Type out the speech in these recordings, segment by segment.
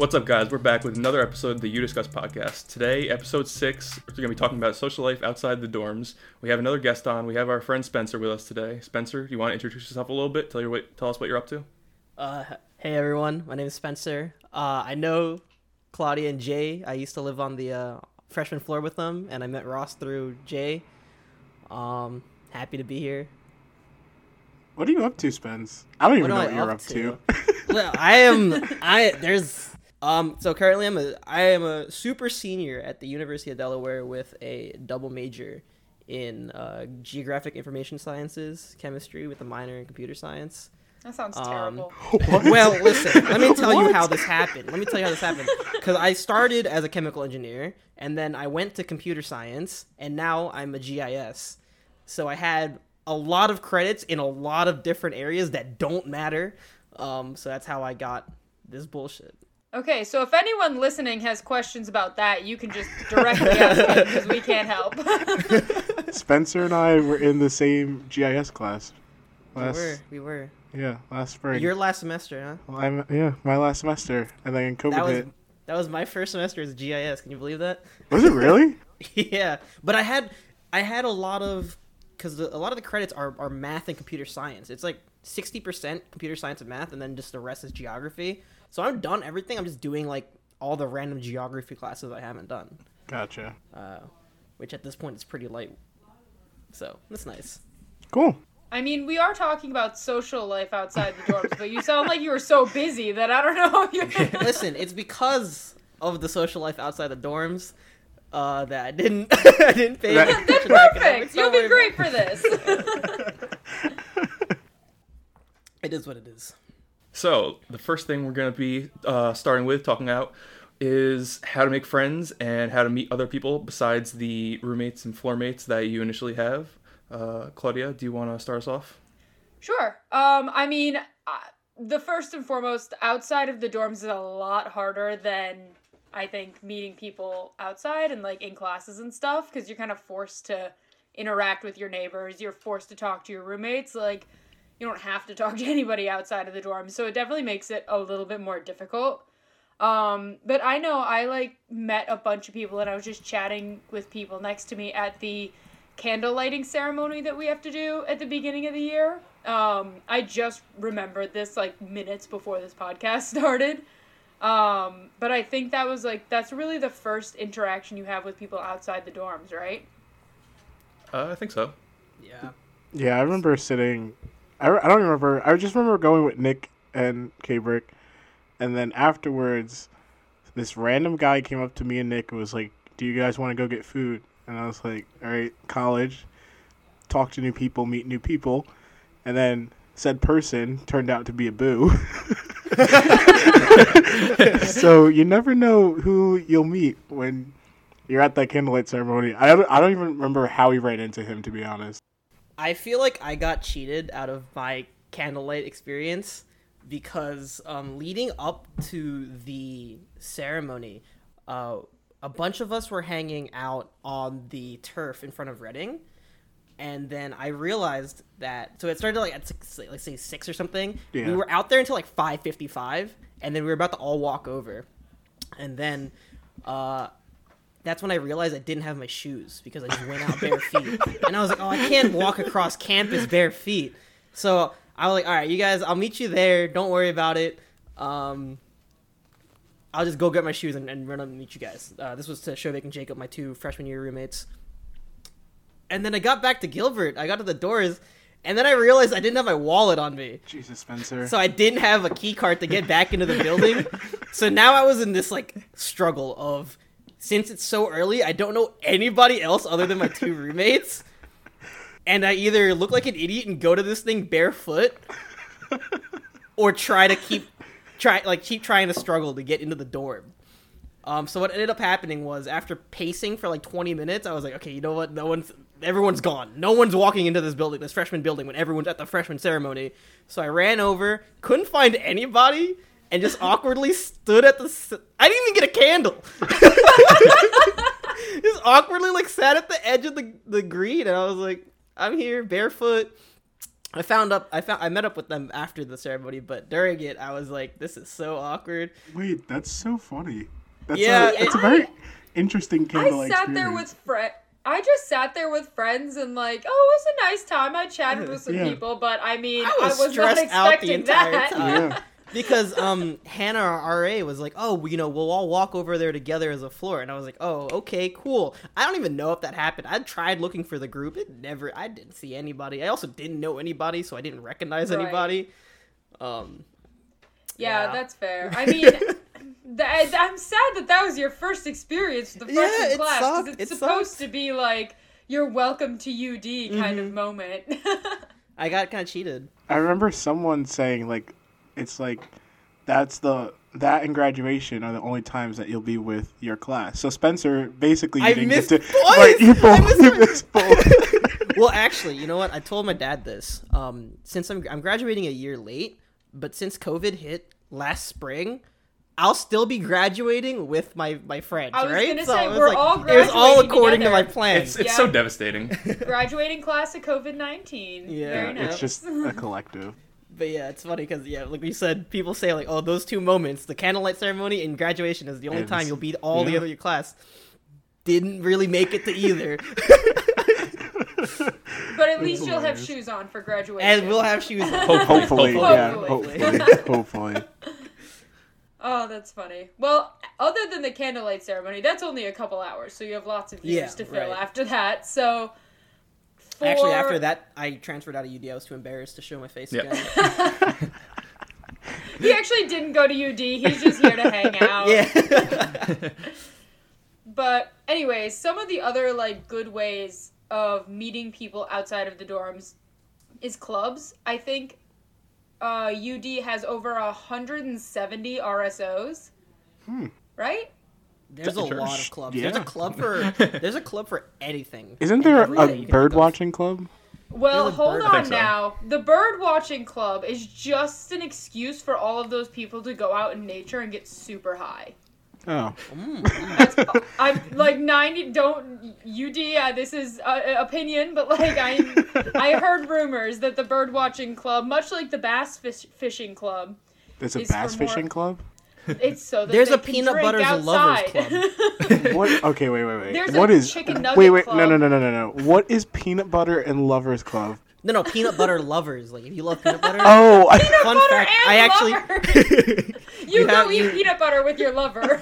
What's up, guys? We're back with another episode of the You Discuss podcast. Today, episode six, we're going to be talking about social life outside the dorms. We have another guest on. We have our friend Spencer with us today. Spencer, do you want to introduce yourself a little bit? Tell, your, what- tell us what you're up to. Uh, hey everyone, my name is Spencer. Uh, I know Claudia and Jay. I used to live on the uh, freshman floor with them, and I met Ross through Jay. Um, happy to be here. What are you up to, Spence? I don't even What know what I you're up up to. Well, I am. I there's um. So currently, I'm a I am a super senior at the University of Delaware with a double major in uh, geographic information sciences, chemistry with a minor in computer science. That sounds Um, terrible. Well, listen, let me tell you how this happened. Let me tell you how this happened. Because I started as a chemical engineer, and then I went to computer science, and now I'm a GIS. So I had a lot of credits in a lot of different areas that don't matter. Um, so that's how I got this bullshit. Okay, so if anyone listening has questions about that, you can just directly ask me because we can't help. Spencer and I were in the same GIS class. We Last, were, we were. yeah, last spring. Your last semester, huh? Well, I'm, yeah, my last semester, and then COVID That was hit. that was my first semester as GIS. Can you believe that? Was it really? yeah, but I had I had a lot of because a lot of the credits are, are math and computer science. It's like sixty percent computer science and math, and then just the rest is geography. So I've done everything. I'm just doing like all the random geography classes I haven't done, gotcha. uh, which at this point is pretty light. So that's nice. Cool. I mean, we are talking about social life outside the dorms, but you sound like you were so busy that I don't know if you. Listen, it's because of the social life outside the dorms uh, that I didn't I didn't pay That- attention to academics. Perfect. You'll be worry great for this. It is what it is. So, the first thing we're going to be uh, starting with, talking about, is how to make friends and how to meet other people besides the roommates and floor mates that you initially have. Uh, Claudia, do you want to start us off? Sure. Um, I mean, uh, the first and foremost, outside of the dorms is a lot harder than I think meeting people outside and like in classes and stuff because you're kind of forced to interact with your neighbors. You're forced to talk to your roommates. Like, you don't have to talk to anybody outside of the dorms, so it definitely makes it a little bit more difficult. Um, but I know I like met a bunch of people and I was just chatting with people next to me at the candle lighting ceremony that we have to do at the beginning of the year. Um, I just remembered this like minutes before this podcast started. Um, but I think that was like that's really the first interaction you have with people outside the dorms, right? Uh, I think so. Yeah. Yeah, I remember sitting. I, I don't remember. I just remember going with Nick and K-Brick, and then afterwards, this random guy came up to me and Nick and was like, "Do you guys want to go get food?" And I was like, "All right, college, talk to new people, meet new people," and then said person turned out to be a boo. so you never know who you'll meet when you're at that candlelight ceremony. I don't, I don't even remember how we ran into him, to be honest. I feel like I got cheated out of my candlelight experience because um, leading up to the ceremony, uh, a bunch of us were hanging out on the turf in front of Reading. And then I realized that so it started like at six, like say six or something. Yeah. We were out there until like five fifty five, and then we were about to all walk over, and then uh, that's when I realized I didn't have my shoes because I just went out bare feet. And I was like, oh, I can't walk across campus bare feet. So I was like, all right, you guys, I'll meet you there. Don't worry about it. Um, I'll just go get my shoes and, and run up and meet you guys. Uh, this was to Shovik and Jacob, my two freshman year roommates. And then I got back to Gilbert. I got to the doors, and then I realized I didn't have my wallet on me. Jesus, Spencer. So I didn't have a key card to get back into the building. so now I was in this like struggle of since it's so early, I don't know anybody else other than my two roommates. And I either look like an idiot and go to this thing barefoot or try to keep try like keep trying to struggle to get into the dorm. Um, so what ended up happening was after pacing for like 20 minutes, I was like, okay, you know what? No one's, everyone's gone. No one's walking into this building, this freshman building, when everyone's at the freshman ceremony. So I ran over, couldn't find anybody, and just awkwardly stood at the. s- I didn't even get a candle. just awkwardly like sat at the edge of the the green, and I was like, I'm here barefoot. I found up. I found. I met up with them after the ceremony, but during it, I was like, "This is so awkward." Wait, that's so funny. That's Yeah, a, it's a it- very interesting candle. I candle sat there with friends. I just sat there with friends and like, oh, it was a nice time. I chatted with some Yeah. people, but I mean, I I was was, not stressed out the expecting entire that. time. Yeah. because um Hannah our RA was like, "Oh, you know, we'll all walk over there together as a floor." And I was like, "Oh, okay, cool." I don't even know if that happened. I tried looking for the group. It never I didn't see anybody. I also didn't know anybody, so I didn't recognize Right. anybody. Um Yeah, Yeah. that's fair. I mean, th- I'm sad that that was your first experience with the Yeah, it class because it's It supposed sucked. to be like your welcome to UD kind Mm-hmm. of moment. I got kind of cheated. I remember someone saying like, it's like, that's the that and graduation are the only times that you'll be with your class. So Spencer, basically, you I didn't missed get to. boys! Right, you I both, missed you missed both. well, actually, you know what? I told my dad this. Um, since I'm I'm graduating a year late, but since COVID hit last spring, I'll still be graduating with my my friends. I was right? gonna So say, was we're like- all It was all graduating according to my together. plan. It's it's Yeah. so devastating. Graduating class of COVID 19. Yeah, Very nice. It's just a collective. But yeah, it's funny because yeah, like we said, people say like, oh, those two moments, the candlelight ceremony and graduation, is the only And time you'll beat all the other your class. Didn't really make it to either, but at least you'll have shoes on for graduation. and we'll have shoes. on. Hopefully, yeah, Hopefully. hopefully, hopefully. Oh, that's funny. Well, other than the candlelight ceremony, that's only a couple hours, so you have lots of years Yeah, to fill right. after that. So, for... Actually, after that, I transferred out of UD. I was too embarrassed to show my face Yep. again. he actually didn't go to UD. He's just here to hang out. yeah. But anyways, some of the other like good ways of meeting people outside of the dorms is clubs. I think uh, UD has over 170 RSOs. Hmm. Right? There's a lot of clubs. There's a club for there's a club for anything. Isn't there a bird watching club? Well, hold on so. now. The bird watching club is just an excuse for all of those people to go out in nature and get super high. Oh, Mm. I'm like 90 don't UD uh, this is uh, opinion but like I I heard rumors that the bird watching club much like the bass fish, fishing club there's a It's for bass more- fishing club. It's so that There's they a can peanut drink butters and lovers outside. What? Okay, wait, wait, wait. There's what a is? chicken nugget wait, wait. club. No, no, no, no, no, no. What is peanut butter and lovers club? No, no, peanut butter lovers. Like if you love peanut butter. Oh, I, fun butter fact, and I actually lovers. you, You go eat you- peanut butter with your lover.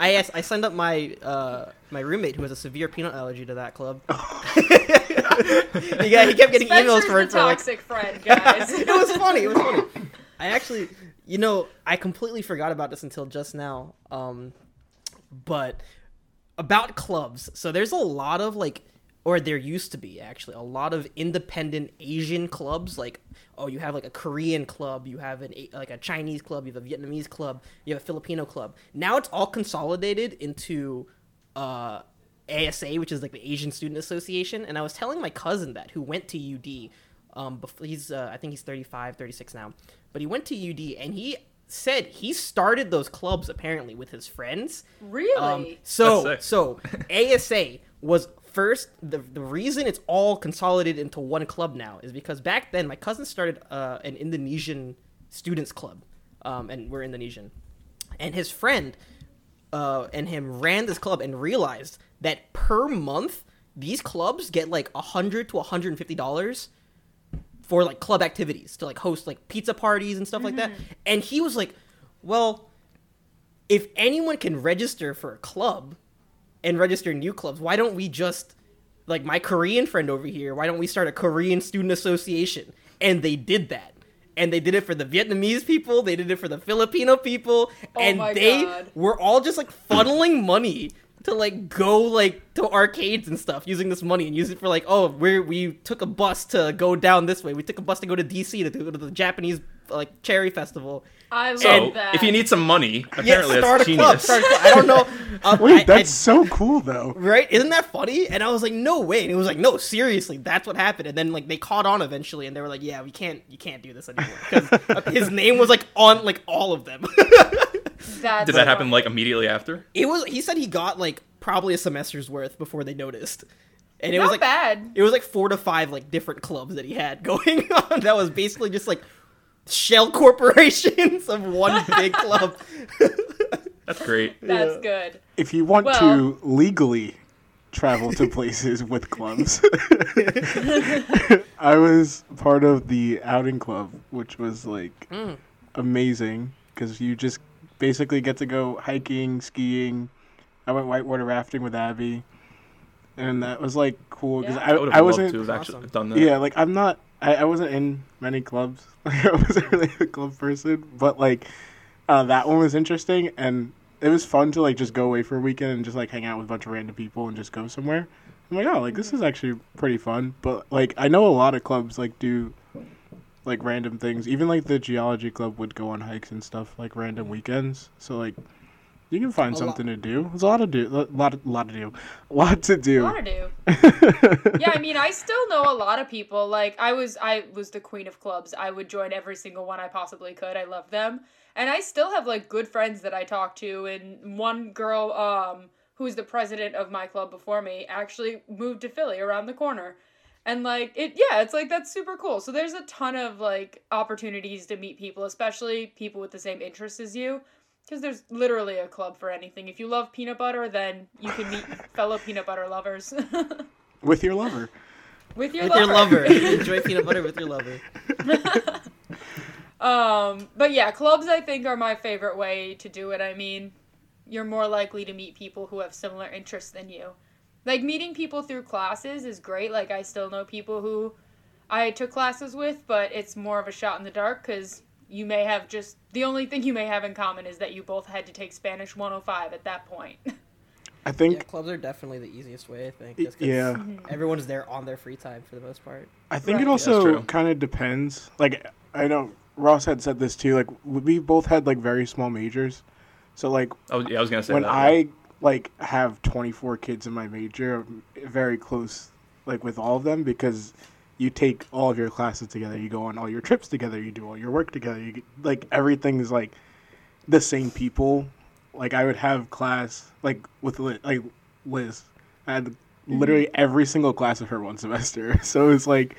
I asked, I signed up my uh my roommate who has a severe peanut allergy to that club. yeah, he kept getting emails for it for like toxic friend, guys. it was funny. It was funny. I actually, you know, I completely forgot about this until just now. Um, but about clubs, so there's a lot of like, or there used to be actually a lot of independent Asian clubs. Like, oh, you have like a Korean club, you have an like a Chinese club, you have a Vietnamese club, you have a Filipino club. Now it's all consolidated into uh ASA, which is like the Asian Student Association. And I was telling my cousin that who went to UD. Um, before, he's uh, I think he's 35, 36 now, but he went to UD and he said he started those clubs apparently with his friends. really? Um, so so ASA was first the the reason it's all consolidated into one club now is because back then my cousin started uh, an Indonesian students club, um, and we're Indonesian, and his friend uh, and him ran this club and realized that per month these clubs get like a hundred to a hundred and fifty dollars for like club activities to like host like pizza parties and stuff like that. Mm-hmm. And he was like, "Well, if anyone can register for a club and register new clubs, why don't we just like my Korean friend over here, why don't we start a Korean student association?" And they did that. And they did it for the Vietnamese people, they did it for the Filipino people, Oh and they God. were all just like funneling money to like go like to arcades and stuff using this money and use it for like oh we we took a bus to go down this way. We took a bus to go to DC to go to the Japanese like cherry festival. I love So, that. if you need some money, apparently yeah start that's a club start a club. I don't know. Uh, I- wait, I- that's so cool though. right? Isn't that funny? And I was like no way. And it was like no seriously that's what happened. And then like they caught on eventually and they were like yeah we can't you can't do this anymore. Because his name was like on like all of them That's Did that happen like immediately after? It was. He said he got like probably a semester's worth before they noticed. and it Not was like bad. it was like four to five like different clubs that he had going on. That was basically just like shell corporations of one big club. That's great. That's Yeah. good. If you want Well- to legally travel to places with clubs, I was part of the outing club, which was like Mm. amazing because you just basically get to go hiking, skiing. I went whitewater rafting with Abby, and that was like cool because Yeah. I, I, I wasn't. loved to have actually Awesome. done that. Yeah, like I'm not. I, I wasn't in many clubs. Like, I wasn't really a club person, but like uh, that one was interesting, and it was fun to like just go away for a weekend and just like hang out with a bunch of random people and just go somewhere. I'm like, oh, like this is actually pretty fun. But like I know a lot of clubs like do like random things. Even like the geology club would go on hikes and stuff like random weekends. So like you can find A lot- something to do. There's a lot to do. A lot, a lot to do. A lot to do. A lot to do. yeah, I mean, I still know a lot of people. Like, I was, I was the queen of clubs. I would join every single one I possibly could. I love them, and I still have like good friends that I talk to. And one girl, um, who's the president of my club before me, actually moved to Philly around the corner. And like it, yeah, it's like that's super cool. So there's a ton of like opportunities to meet people, especially people with the same interests as you. Because there's literally a club for anything. If you love peanut butter, then you can meet fellow peanut butter lovers. With your lover. with your with lover. your lover. Enjoy peanut butter with your lover. Um, but yeah, clubs I think are my favorite way to do it. I mean, you're more likely to meet people who have similar interests than you. Like meeting people through classes is great. Like I still know people who I took classes with, but it's more of a shot in the dark because you may have just the only thing you may have in common is that you both had to take Spanish 105 at that point. I think Yeah, clubs are definitely the easiest way. I think. Y- yeah. Mm-hmm. Everyone's there on their free time for the most part. I think Right. it also true. kind of depends. Like I know Ross had said this too. Like we both had like very small majors, so like Oh yeah, I was gonna say when that. I like have 24 kids in my major, very close like with all of them because you take all of your classes together, you go on all your trips together, you do all your work together. You get, like everything is like the same people. Like I would have class like with like Liz. I had mm-hmm. literally every single class of her one semester. So it's like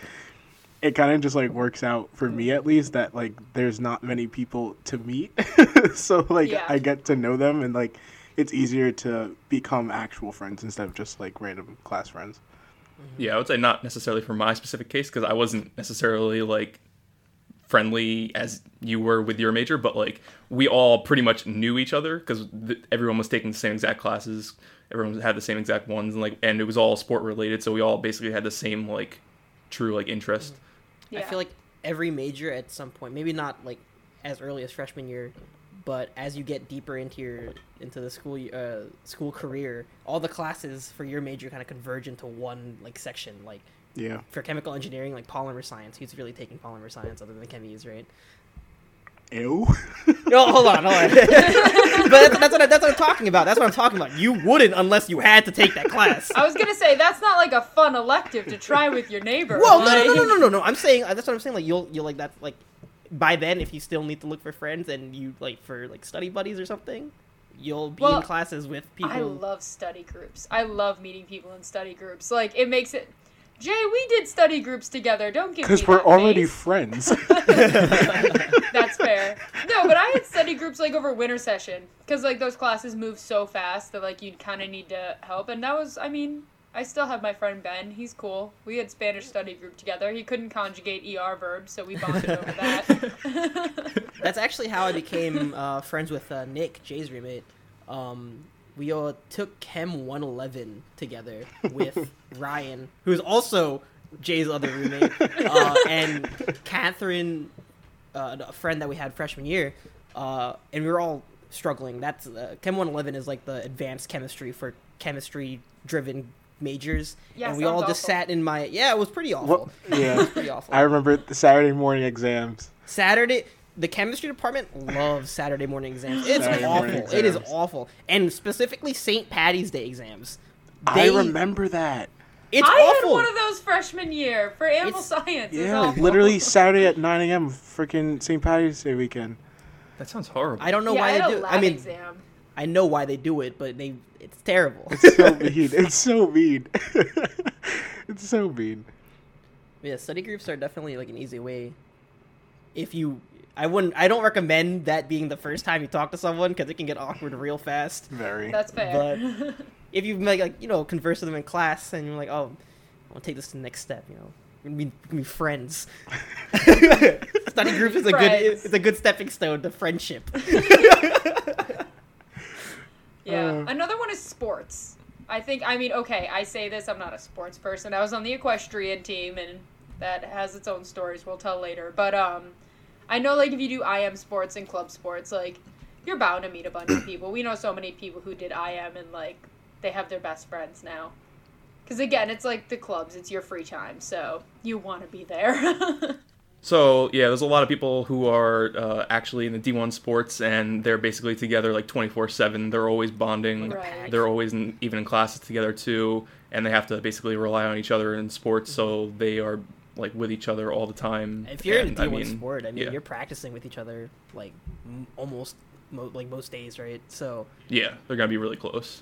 it kind of just like works out for me at least that like there's not many people to meet. so like Yeah. I get to know them and like it's easier to become actual friends instead of just like random class friends. Mm-hmm. Yeah, I would say not necessarily for my specific case because I wasn't necessarily like friendly as you were with your major, but like we all pretty much knew each other because th- everyone was taking the same exact classes, everyone had the same exact ones, and like and it was all sport related, so we all basically had the same like true like interest. yeah. I feel like every major at some point, maybe not like as early as freshman year, but as you get deeper into your into the school uh, school career, all the classes for your major kind of converge into one like section. Like Yeah. for chemical engineering, like polymer science, who's really taking polymer science other than chemies, right? Ew. No, hold on, hold on. but that's, that's, what I, that's what I'm talking about. That's what I'm talking about. You wouldn't unless you had to take that class. I was gonna say that's not like a fun elective to try with your neighbor. Well, no, no, no, no, no, no, no. I'm saying that's what I'm saying. Like you'll, you'll like that. Like by then, if you still need to look for friends and you like for like study buddies or something, you'll be Well, in classes with people. I love study groups. I love meeting people in study groups. Like it makes it. Jay, we did study groups together. Don't give me Because we're that already face. friends. That's fair. No, but I had study groups like over winter session because like those classes move so fast that like you'd kind of need to help. And that was, I mean, I still have my friend Ben. He's cool. We had Spanish study group together. He couldn't conjugate er verbs, so we bonded over that. That's actually how I became uh, friends with uh, Nick, Jay's roommate. Um, we all took Chem 111 together with Ryan, who's also Jay's other roommate, uh, and Catherine, uh, a friend that we had freshman year, uh, and we were all struggling. That's uh, Chem 111 is like the advanced chemistry for chemistry-driven majors, Yeah, and we all sounds just awful. sat in my yeah, it was pretty awful. Well, yeah. Pretty awful. I remember the Saturday morning exams. Saturday, the chemistry department loves Saturday morning exams. It's Saturday awful. morning It is awful, and specifically St. Patty's Day exams. I They- remember that. It's I awful. had one of those freshman year for animal It's- science. Yeah, literally Saturday at 9 a.m. Freaking St. Patty's Day weekend. That sounds horrible. I don't know yeah, why I had they a do. lab I mean, exam. I know why they do it, but they it's terrible. It's so mean. It's so mean. it's so mean. yeah, study groups are definitely like an easy way. If you, I wouldn't, I don't recommend that being the first time you talk to someone because it can get awkward real fast. Very. That's fair. But if you like, like you know, converse with them in class and you're like, oh, I want to take this to the next step, you know, we're gonna be, we're gonna be friends. Study group is a good, it's a good stepping stone to friendship. Yeah. Uh. Another one is sports. I think I mean, okay, I say this, I'm not a sports person. I was on the equestrian team and that has its own stories we'll tell later. But um I know like if you do IM sports and club sports, like you're bound to meet a bunch of people. We know so many people who did IM and like they have their best friends now. Cuz again, it's like the clubs, it's your free time, so you want to be there. So yeah, there's a lot of people who are uh, actually in the D1 sports, and they're basically together like 24/7. They're always bonding. Right. They're always in, even in classes together too, and they have to basically rely on each other in sports. So they are like with each other all the time. If you're in And, a D1 I mean, sport, I mean, yeah. you're practicing with each other like m- almost mo- like most days, right? So Yeah, they're gonna be really close.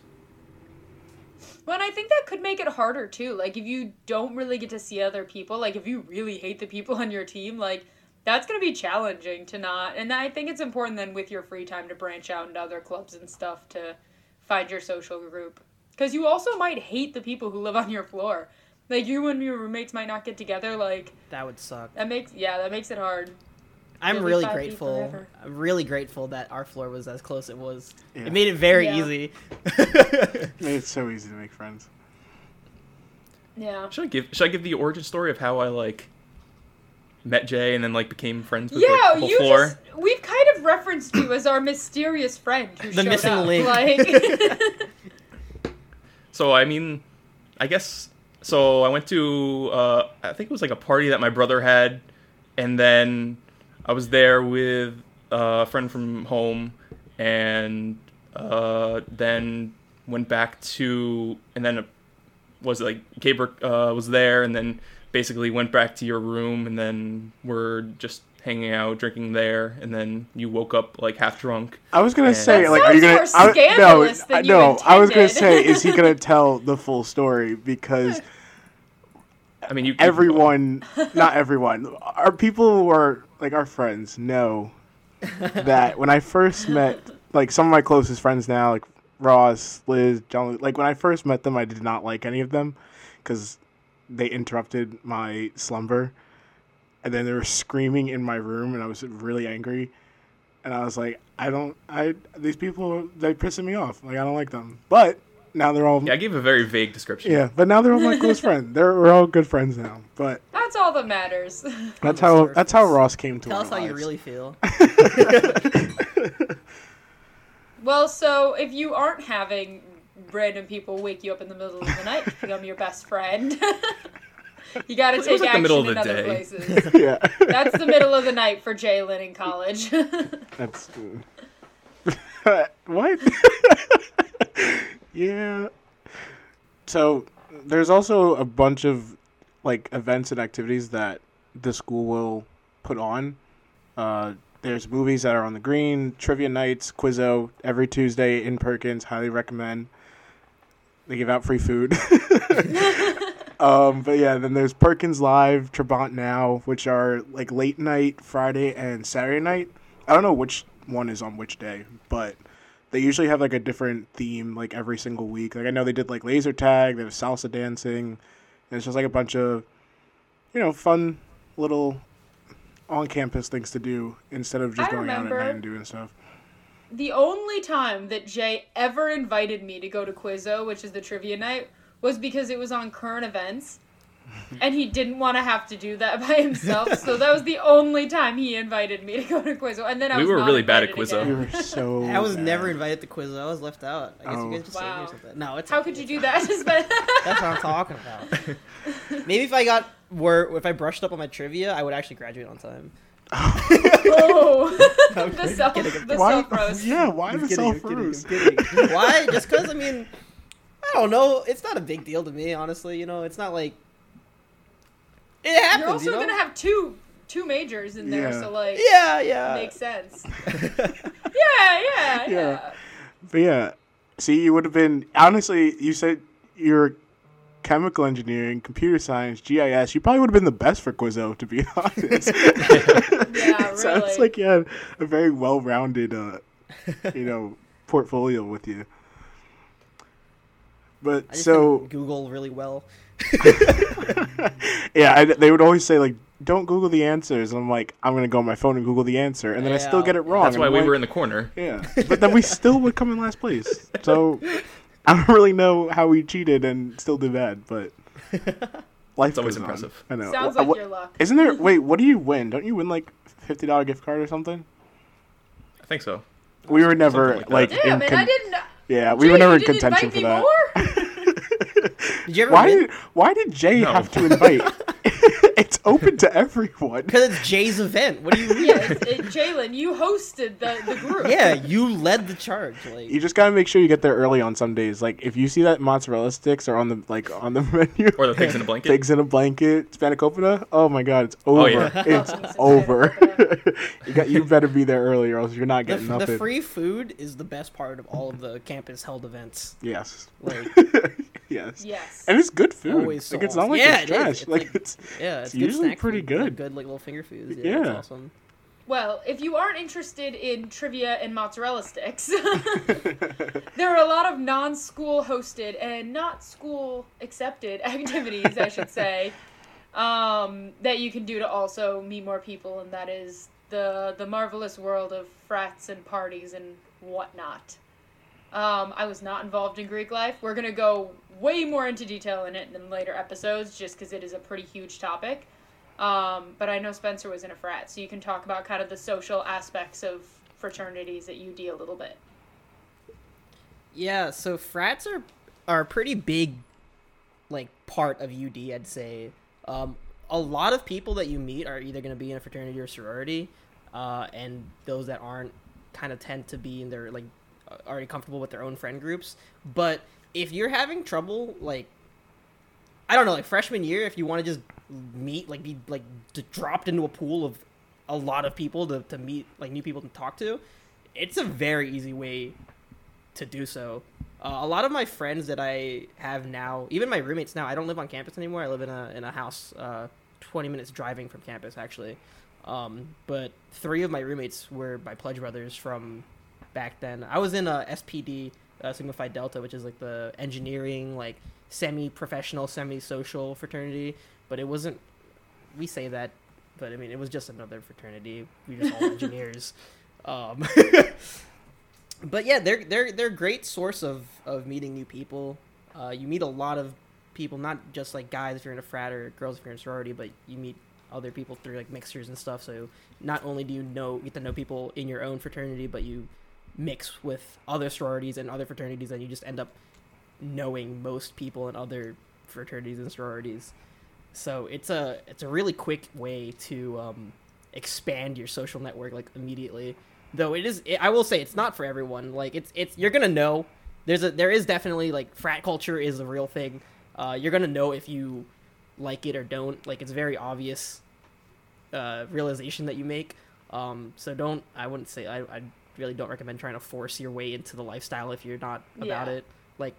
Well, and I think that could make it harder too. Like if you don't really get to see other people, like if you really hate the people on your team, like that's going to be challenging to not. And I think it's important then with your free time to branch out into other clubs and stuff to find your social group. Cuz you also might hate the people who live on your floor. Like you and your roommates might not get together like that would suck. that makes yeah, that makes it hard. I'm really grateful. I'm really grateful that our floor was as close it was. Yeah. It made it very Yeah. easy. It's so easy to make friends. Yeah. Should I give Should I give the origin story of how I like met Jay and then like became friends with Yeah, like, the whole you floor? just we've kind of referenced you as our mysterious friend who The showed missing up. link. Like So I mean, I guess so. I went to uh, I think it was like a party that my brother had, and then I was there with uh, a friend from home, and uh, then went back to and then was like Gabriel uh, was there, and then basically went back to your room, and then we're just hanging out, drinking there, and then you woke up like half drunk. I was gonna That say, like, are you gonna? sounds more I, no, than I- you no. I was gonna say, is he gonna tell the full story? Because I mean, you everyone, not everyone, our people who are like our friends know that when I first met, like some of my closest friends now, like Ross, Liz, John, like when I first met them, I did not like any of them because they interrupted my slumber, and then they were screaming in my room, and I was really angry, and I was like, I don't, I these people they pissing me off, like I don't like them, but now they're all Yeah, I gave a very vague description. yeah, but now they're all my close friends. They're we're all good friends now. But That's all that matters. that's how surface. that's how Ross came to Tell our us how you really feel. well, so if you aren't having random people wake you up in the middle of the night to become your best friend, you got to take like action in other day. places. yeah, That's the middle of the night for Jalen in college. that's what. Yeah. So there's also a bunch of like events and activities that the school will put on. Uh, there's movies that are on the green, trivia nights, Quizzo every Tuesday in Perkins. Highly recommend. They give out free food. um, but yeah, then there's Perkins Live, Trabant Now, which are like late night Friday and Saturday night. I don't know which one is on which day, but they usually have like a different theme like every single week. Like I know they did like laser tag, they have salsa dancing, and it's just like a bunch of you know fun little on campus things to do instead of just I going out at night and doing stuff. the only time that Jay ever invited me to go to Quizzo, which is the trivia night, was because it was on current events. And he didn't want to have to do that by himself, so that was the only time he invited me to go to Quizzo. And then I We was were really bad at invited Quizzo. We were so. I was bad. never invited to quiz. I was left out. I guess Oh. you guys just saved me Wow. or something. No, it's How okay, could you do that? That's what I'm talking about. Maybe if I got were if I brushed up on my trivia, I would actually graduate on time. oh, I'm the self, kidding. the Why? self roast. Yeah, why I'm the kidding, I'm self roast? Why? Just because I mean, I don't know. It's not a big deal to me, honestly. You know, it's not like it happens. You're also you know? gonna have two two majors in there, Yeah. so like yeah, yeah. makes sense. Yeah, yeah, yeah. Yeah. But yeah, see, you would have been honestly. You said you're chemical engineering, computer science, GIS. You probably would have been the best for Quizzo, to be honest. Yeah, Sounds really. like you had a very well-rounded, uh, you know, portfolio with you. But I just so didn't Google really well. yeah, I, they would always say like, "Don't Google the answers." And I'm like, I'm gonna go on my phone and Google the answer, and then I still get it wrong. That's why I'm we like, were in the corner. Yeah, but then we still would come in last place. So I don't really know how we cheated and still did bad, but life It's always on. impressive. I know. Sounds Wha- like what- your luck. Isn't there? Wait, what do you win? Don't you win like fifty dollar gift card or something? I think so. We were never Something like, like that. Yeah, in man, con- I didn't. yeah, we Jay, were never in contention for me that. More? Did you ever Why win? did Why did Jay No. have to invite? it's open to everyone. Because it's Jay's event. What do you mean? yeah, it, Jalen, you hosted the, the group. Yeah, you led the charge. Like You just gotta make sure you get there early on some days. Like if you see that mozzarella sticks are on the like on the menu, Or the pigs in a blanket. pigs in a blanket, spanakopita. Oh my god, it's oh, over. yeah. It's Oh, over. you got you better be there early or else you're not the, getting the nothing. free food is the best part of all of the campus held events. yes. Like yes. Yes. And it's good food. Always so like it's not like Yeah, it's it is. trash. It's like, like- it's yeah, it's, It's good usually pretty food, good. Like good like little finger foods. Yeah, it's Yeah. awesome. Well, if you aren't interested in trivia and mozzarella sticks, there are a lot of non-school hosted and not school accepted activities, I should say, um, that you can do to also meet more people, and that is the the marvelous world of frats and parties and whatnot. Um, I was not involved in Greek life. We're gonna go way more into detail in it in later episodes, just because it is a pretty huge topic. Um, but I know Spencer was in a frat, so you can talk about kind of the social aspects of fraternities at UD a little bit. Yeah, so frats are are a pretty big like part of UD, I'd say. Um, a lot of people that you meet are either going to be in a fraternity or sorority, uh, and those that aren't kind of tend to be in their like already comfortable with their own friend groups. But if you're having trouble, like I don't know, like freshman year, if you want to just meet, like be like dropped into a pool of a lot of people to, to meet like new people to talk to, it's a very easy way to do so. Uh, a lot of my friends that I have now, even my roommates now, I don't live on campus anymore. I live in a in a house, uh, twenty minutes driving from campus actually. Um, but three of my roommates were my pledge brothers from back then. I was in a SPD, uh, Sigma Phi Delta, which is like the engineering, like semi-professional, semi-social fraternity. But it wasn't. We say that, but I mean it was just another fraternity. We were just all engineers. Um, but yeah, they're they're they're a great source of of meeting new people. Uh, you meet a lot of people, not just like guys if you're in a frat or girls if you're in a sorority, but you meet other people through like mixers and stuff. So not only do you know get to know people in your own fraternity, but you mix with other sororities and other fraternities, and you just end up knowing most people in other fraternities and sororities. So it's a it's a really quick way to um, expand your social network like immediately. Though it is, I will say it's not for everyone. Like it's it's you're gonna know. There's a there is definitely like frat culture is a real thing. Uh, you're gonna know if you like it or don't. Like it's very obvious uh, realization that you make. Um, so don't I wouldn't say I, I really don't recommend trying to force your way into the lifestyle if you're not about Yeah. it. Like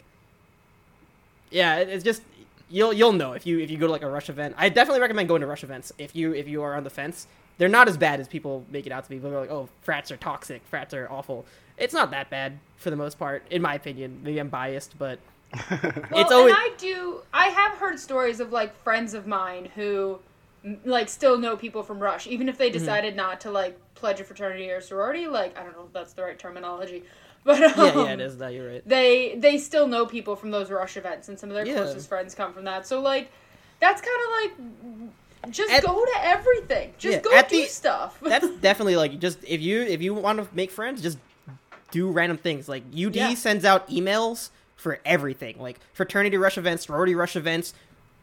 yeah, it's just you'll you'll know if you if you go to like a rush event. I definitely recommend going to rush events if you if you are on the fence. They're not as bad as people make it out to be. People are like, oh, frats are toxic, frats are awful. It's not that bad for the most part, in my opinion. Maybe I'm biased, but Well, it's always and I do. I have heard stories of like friends of mine who m- like still know people from Rush, even if they Mm-hmm. decided not to like pledge a fraternity or sorority. Like I don't know if that's the right terminology, but um, yeah, yeah, it is. That you're right. They they still know people from those Rush events, and some of their Yeah. closest friends come from that. So like, that's kind of like. Just At- go to everything. Just Yeah, go do the- stuff. That's definitely like just if you if you want to make friends, just do random things. Like UD sends out emails for everything, like fraternity rush events, sorority rush events,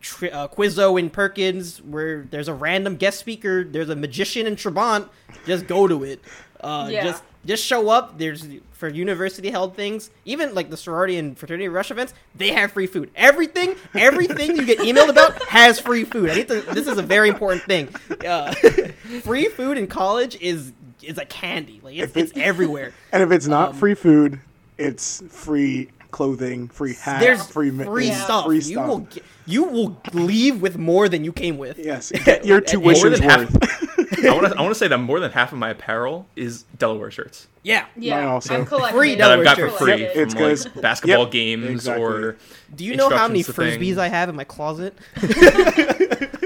tri- uh, Quizzo in Perkins, where there's a random guest speaker, there's a magician in Trabant. Just go to it. Uh, Yeah. Just just show up. There's for university held things, even like the sorority and fraternity rush events, they have free food. Everything, everything you get emailed about has free food. I need to. This is a very important thing. Uh, free food in college is is a candy. Like it's, it- it's everywhere. And if it's not Um, free food, it's free clothing, free hat, There's free free, mi- Yeah. stuff. free You stuff. will get, you will leave with more than you came with. Yes, get your More tuition's than half- worth. I want to I want to say that more than half of my apparel is Delaware shirts Yeah. Yeah, Mine also. I'm collecting Free it. that I've got for free Yep. from It's 'cause- like basketball Yep, games exactly. or Do you know how many frisbees. I have in my closet?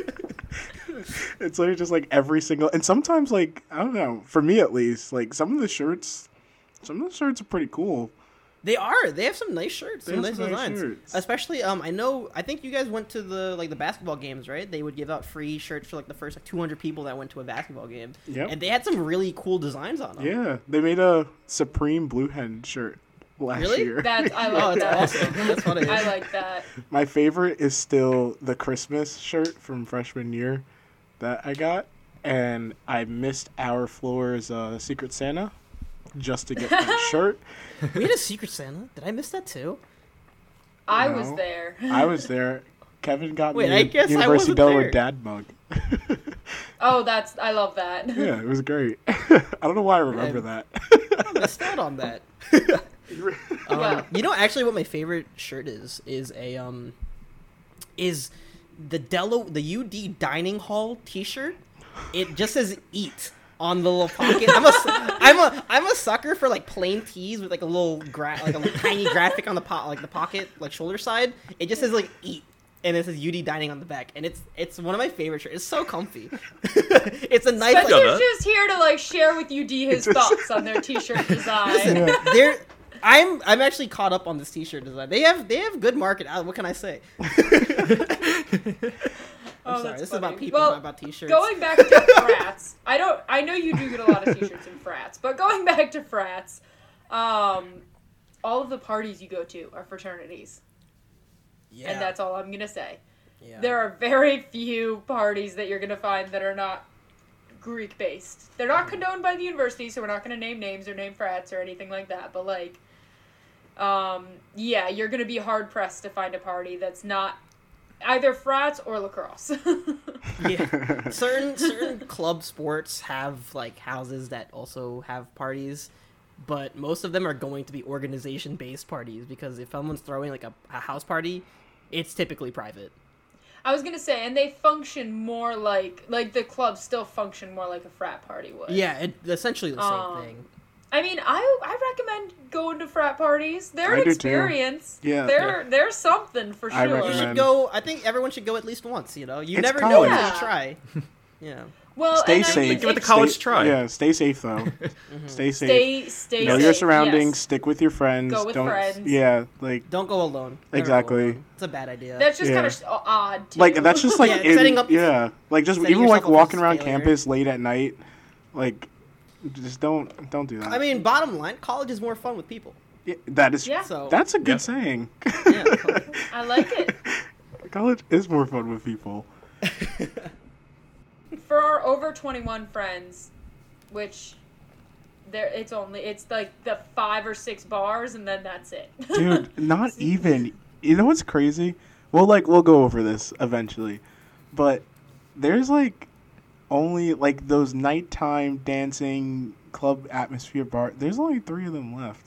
It's literally just like every single, and sometimes like I don't know. For me at least, like some of the shirts, some of the shirts are pretty cool. They are. They have some nice shirts, They some have nice some nice designs. shirts. Especially, um, I know. I think you guys went to the like the basketball games, right? They would give out free shirts for like the first like 200 people that went to a basketball game. Yep. And they had some really cool designs on them. Yeah, they made a Supreme Blue Hen shirt last Really? year. That's I like Oh, it's that. awesome. That's funny. I like that. My favorite is still the Christmas shirt from freshman year that I got, and I missed our floor's uh, Secret Santa just to get that shirt. we had a Secret Santa. Did I miss that too? I No. was there. I was there. Kevin got Wait, me I a guess I University wasn't of Delaware there. dad mug. Oh, that's I love that. yeah, it was great. I don't know why I remember that. I missed out on that. Um, Well- you know, actually, what my favorite shirt is is a um, is the Delo the UD dining hall T-shirt. It just says "eat" on the little pocket. I'm a su- I'm a I'm a sucker for like plain tees with like a little gra- like a little tiny graphic on the pot like the pocket like shoulder side. It just says like "eat." And it says UD dining on the back, and it's it's one of my favorite shirts. It's so comfy. it's a nice. But Yeah, Like, just here to like share with UD his thoughts on their t-shirt design. Yeah. they're I'm I'm actually caught up on this T-shirt design. They have they have good market. Uh, what can I say? Oh, I'm sorry. that's This is funny. about people, Well, not about T-shirts. Going back to frats, I don't. I know you do get a lot of t-shirts in frats, but going back to frats, um, all of the parties you go to are fraternities, yeah. and that's all I'm gonna say. yeah. There are very few parties that you're gonna find that are not Greek based. They're not condoned by the university, so we're not gonna name names or name frats or anything like that. But like, um, yeah, you're gonna be hard pressed to find a party that's not either frats or lacrosse. yeah. certain certain club sports have like houses that also have parties, but most of them are going to be organization based parties because if someone's throwing like a, a house party, it's typically private. I was gonna say, and they function more like like the clubs still function more like a frat party would. Yeah, it, essentially the same Um, thing. I mean, I I recommend going to frat parties. They're I an do too. experience. Yeah. they're they're something for I sure. You should go. I think everyone should go at least once. You know, you It's never know college. until Yeah. you try. Yeah. Well, Stay and I safe. think Give it the college Stay- try. Yeah, stay safe though. Mm-hmm. Stay safe. Stay stay. know safe, your surroundings. yes. Stick with your friends. Go with don't, friends. Yeah, like Don't go alone. Never Exactly. alone. It's a bad idea. That's just Yeah. kind of odd. Too. like that's just like Yeah, in- setting up- yeah, like just even like walking around failure. campus late at night, like just don't don't do that. I mean, bottom line, college is more fun with people. Yeah, that is Yeah. So that's a good Yeah. saying. yeah, I like it. College is more fun with people. For our over twenty one friends, which there it's only it's like the five or six bars and then that's it. Dude, not even. You know what's crazy? Well, like we'll go over this eventually, but there's like only like those nighttime dancing club atmosphere bar. There's only three of them left.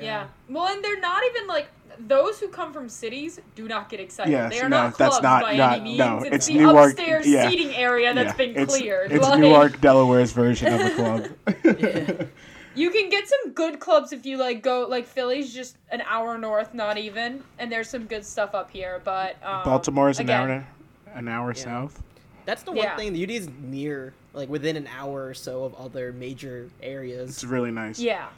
Yeah. Well, and they're not even like those who come from cities do not get excited. Yes, they are no, not that's clubs not- by not- any means. no, it's, it's the Newark- upstairs yeah. seating area that's Yeah, been it's, cleared. It's like, Newark, Delaware's version of a club. You can get some good clubs if you like go like Philly's just an hour north, not even, and there's some good stuff up here. But um, Baltimore's an again, hour, an hour south. That's the Yeah. one thing. The UD is near, like within an hour or so of other major areas. It's really nice. Yeah,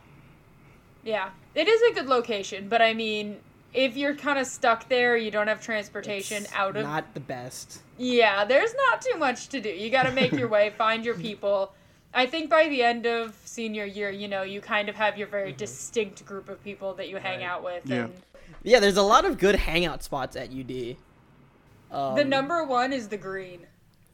yeah, it is a good location. But I mean, if you're kind of stuck there, you don't have transportation It's out of not the best. Yeah, there's not too much to do. You got to make your way, find your people. I think by the end of senior year, you know, you kind of have your very distinct group of people that you hang Right. out with. Yeah. And Yeah, there's a lot of good hangout spots at UD. Um, the number one is the green.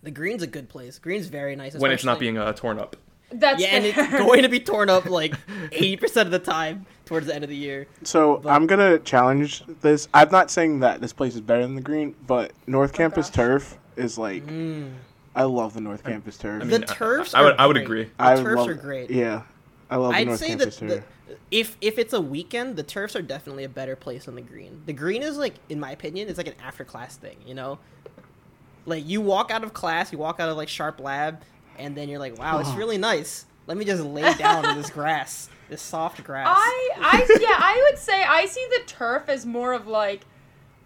The green's a good place. Green's very nice. when it's not being uh, torn up. That's Yeah, and it's going to be torn up like 80% of the time towards the end of the year. So But- I'm gonna challenge this. I'm not saying that this place is better than the green, but North Campus gosh. turf is like Mm. I love the North Campus turf. The turfs I would are I would great. agree. The I turfs love are great. Yeah, I love the I'd North say Campus that turf. the, if if it's a weekend, the turfs are definitely a better place than the green. The green is like, in my opinion, it's like an after class thing. You know, like you walk out of class, you walk out of like sharp lab, and then you're like, wow, it's really nice. Let me just lay down in this grass, this soft grass. I I yeah, I would say I see the turf as more of like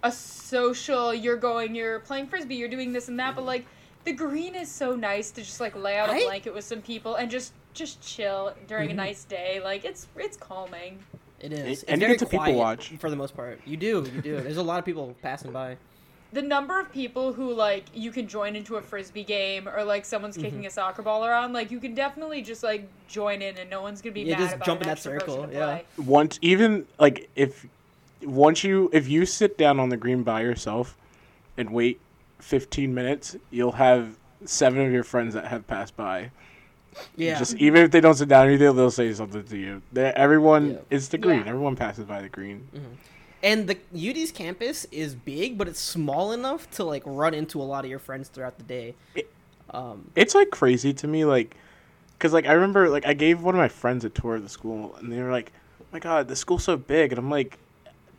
a social you're going you're playing frisbee, you're doing this and that, but like the green is so nice to just like lay out a I- blanket with some people and just just chill during Mhm. a nice day. Like it's it's calming. It is. And It's you very get to people quiet watch. for the most part. You do, you do. There's a lot of people passing by. The number of people who like you can join into a frisbee game or like someone's kicking mm-hmm. a soccer ball around, like you can definitely just like join in and no one's gonna be Yeah, mad just about jump in that circle, yeah. play. Once even like if once you if you sit down on the green by yourself and wait 15 minutes, you'll have seven of your friends that have passed by. Yeah. Just even if they don't sit down or anything, they'll say something to you. They, everyone Yeah. it's the green. Yeah. Everyone passes by the green. Mm-hmm. And the UD's campus is big, but it's small enough to like run into a lot of your friends throughout the day. It- Um, It's like crazy to me, like, cause like I remember like I gave one of my friends a tour of the school, and they were like, "Oh my god, the school's so big," and I'm like,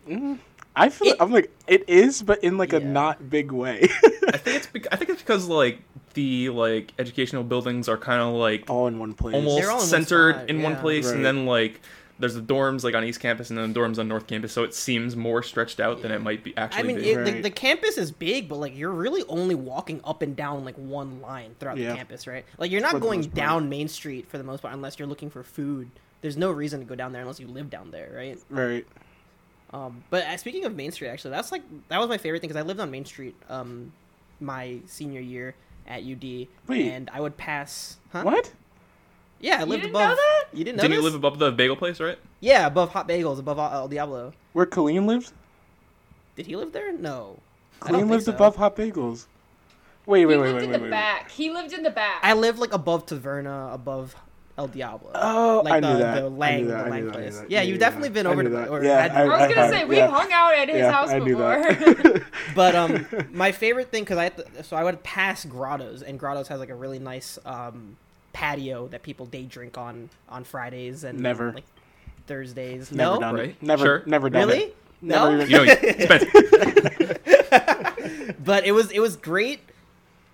mm, I feel It- I'm like it is, but in like a not big way. I think it's bec- I think it's because like the like educational buildings are kind of like all in one place. almost They're all in one centered spot, in one place, Right. and then like there's the dorms like on East Campus and then the dorms on North Campus, so it seems more stretched out than it might be actually. I mean, be. it, the, Right. the campus is big, but like you're really only walking up and down like one line throughout Yeah. the campus, right? Like you're not For going down Main Street for the most part, unless you're looking for food. There's no reason to go down there unless you live down there, right? Right. Um, but uh, speaking of Main Street, actually, that's like that was my favorite thing because I lived on Main Street um, my senior year at UD, Wait. and I would pass. Huh? What? Yeah, I You lived didn't above. know that? You didn't know that. Didn't you this? live above the bagel place, right? Yeah, above Hot Bagels, above El Diablo. Where Colleen lives? Did he live there? No. Colleen think lives so. above Hot Bagels. Wait, He wait, wait, He lived wait, in wait, the wait. back. He lived in the back. I lived like above Taverna, above El Diablo. Oh, like I the, knew that. the I Lang, knew that. the Lang knew that. I knew place. that. Yeah, Yeah, you've definitely yeah. been over to that. or Yeah, had- I- I was gonna say we've yeah. hung out at his Yeah, house I knew before. that. but um, my favorite thing because I had to, so I would pass Grottos, and Grottos has like a really nice um patio that people day drink on on Fridays and Never. like Thursdays. Never no, done Right. it. Never, Sure. never done really? it. No, Never You know, Spencer. but it was it was great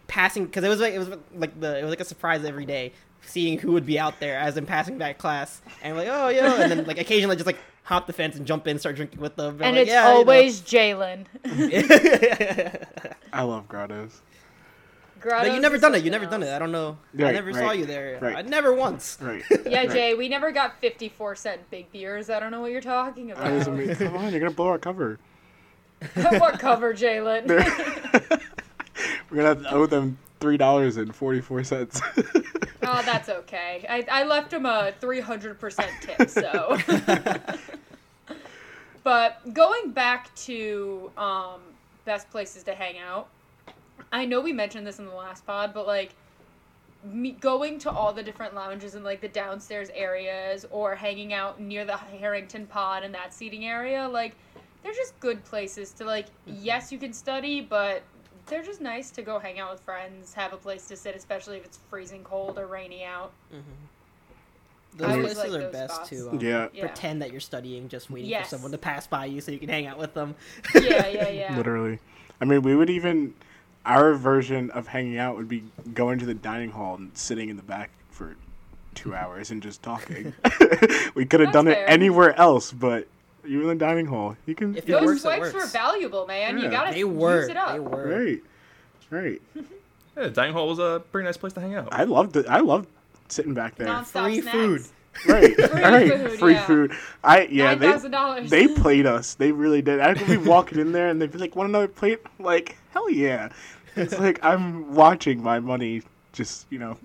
passing because it was like it was like the it was like a surprise every day seeing who would be out there as I'm passing back class and like oh yeah and then like occasionally just like hop the fence and jump in start drinking with them and like, it's "Yeah, you know." always Jalen. I love grottos. But you never done it you never done it I don't know I Right, never saw you there right. I never once Right. Yeah, right. Jay, we never got 54 cent big beers. I don't know what you're talking I was about. amazing. Come on, you're gonna blow our cover. what cover, Jalen? We're gonna have to owe them three dollars and forty four cents. oh, that's okay. I, I left him a 300% tip, so. but going back to um, best places to hang out, I know we mentioned this in the last pod, but like me going to all the different lounges in like the downstairs areas or hanging out near the Harrington Pod and that seating area, like they're just good places to like. Yes, you can study, but they're just nice to go hang out with friends, have a place to sit, especially if it's freezing cold or rainy out. those I always places like are those best spots. to um, yeah, Yeah. pretend that you're studying just waiting Yes. for someone to pass by you so you can hang out with them Yeah, yeah, yeah. literally. I mean, we would even our version of hanging out would be going to the dining hall and sitting in the back for two hours and just talking. we could have That's done it anywhere else, but you in the dining hall. You can. If Those works, it swipes works. were valuable, man. Yeah. You gotta they use it up. they were Right. Right. yeah, dining hall was a pretty nice place to hang out. I loved it. I loved sitting back there. Non-stop Free snacks. food. Right. Free right. food, Free yeah. food. I yeah. Nine They thousand they played us. They really did. I could be walking in there and they'd be like, "Want another plate?" Like hell yeah. It's like I'm watching my money just you know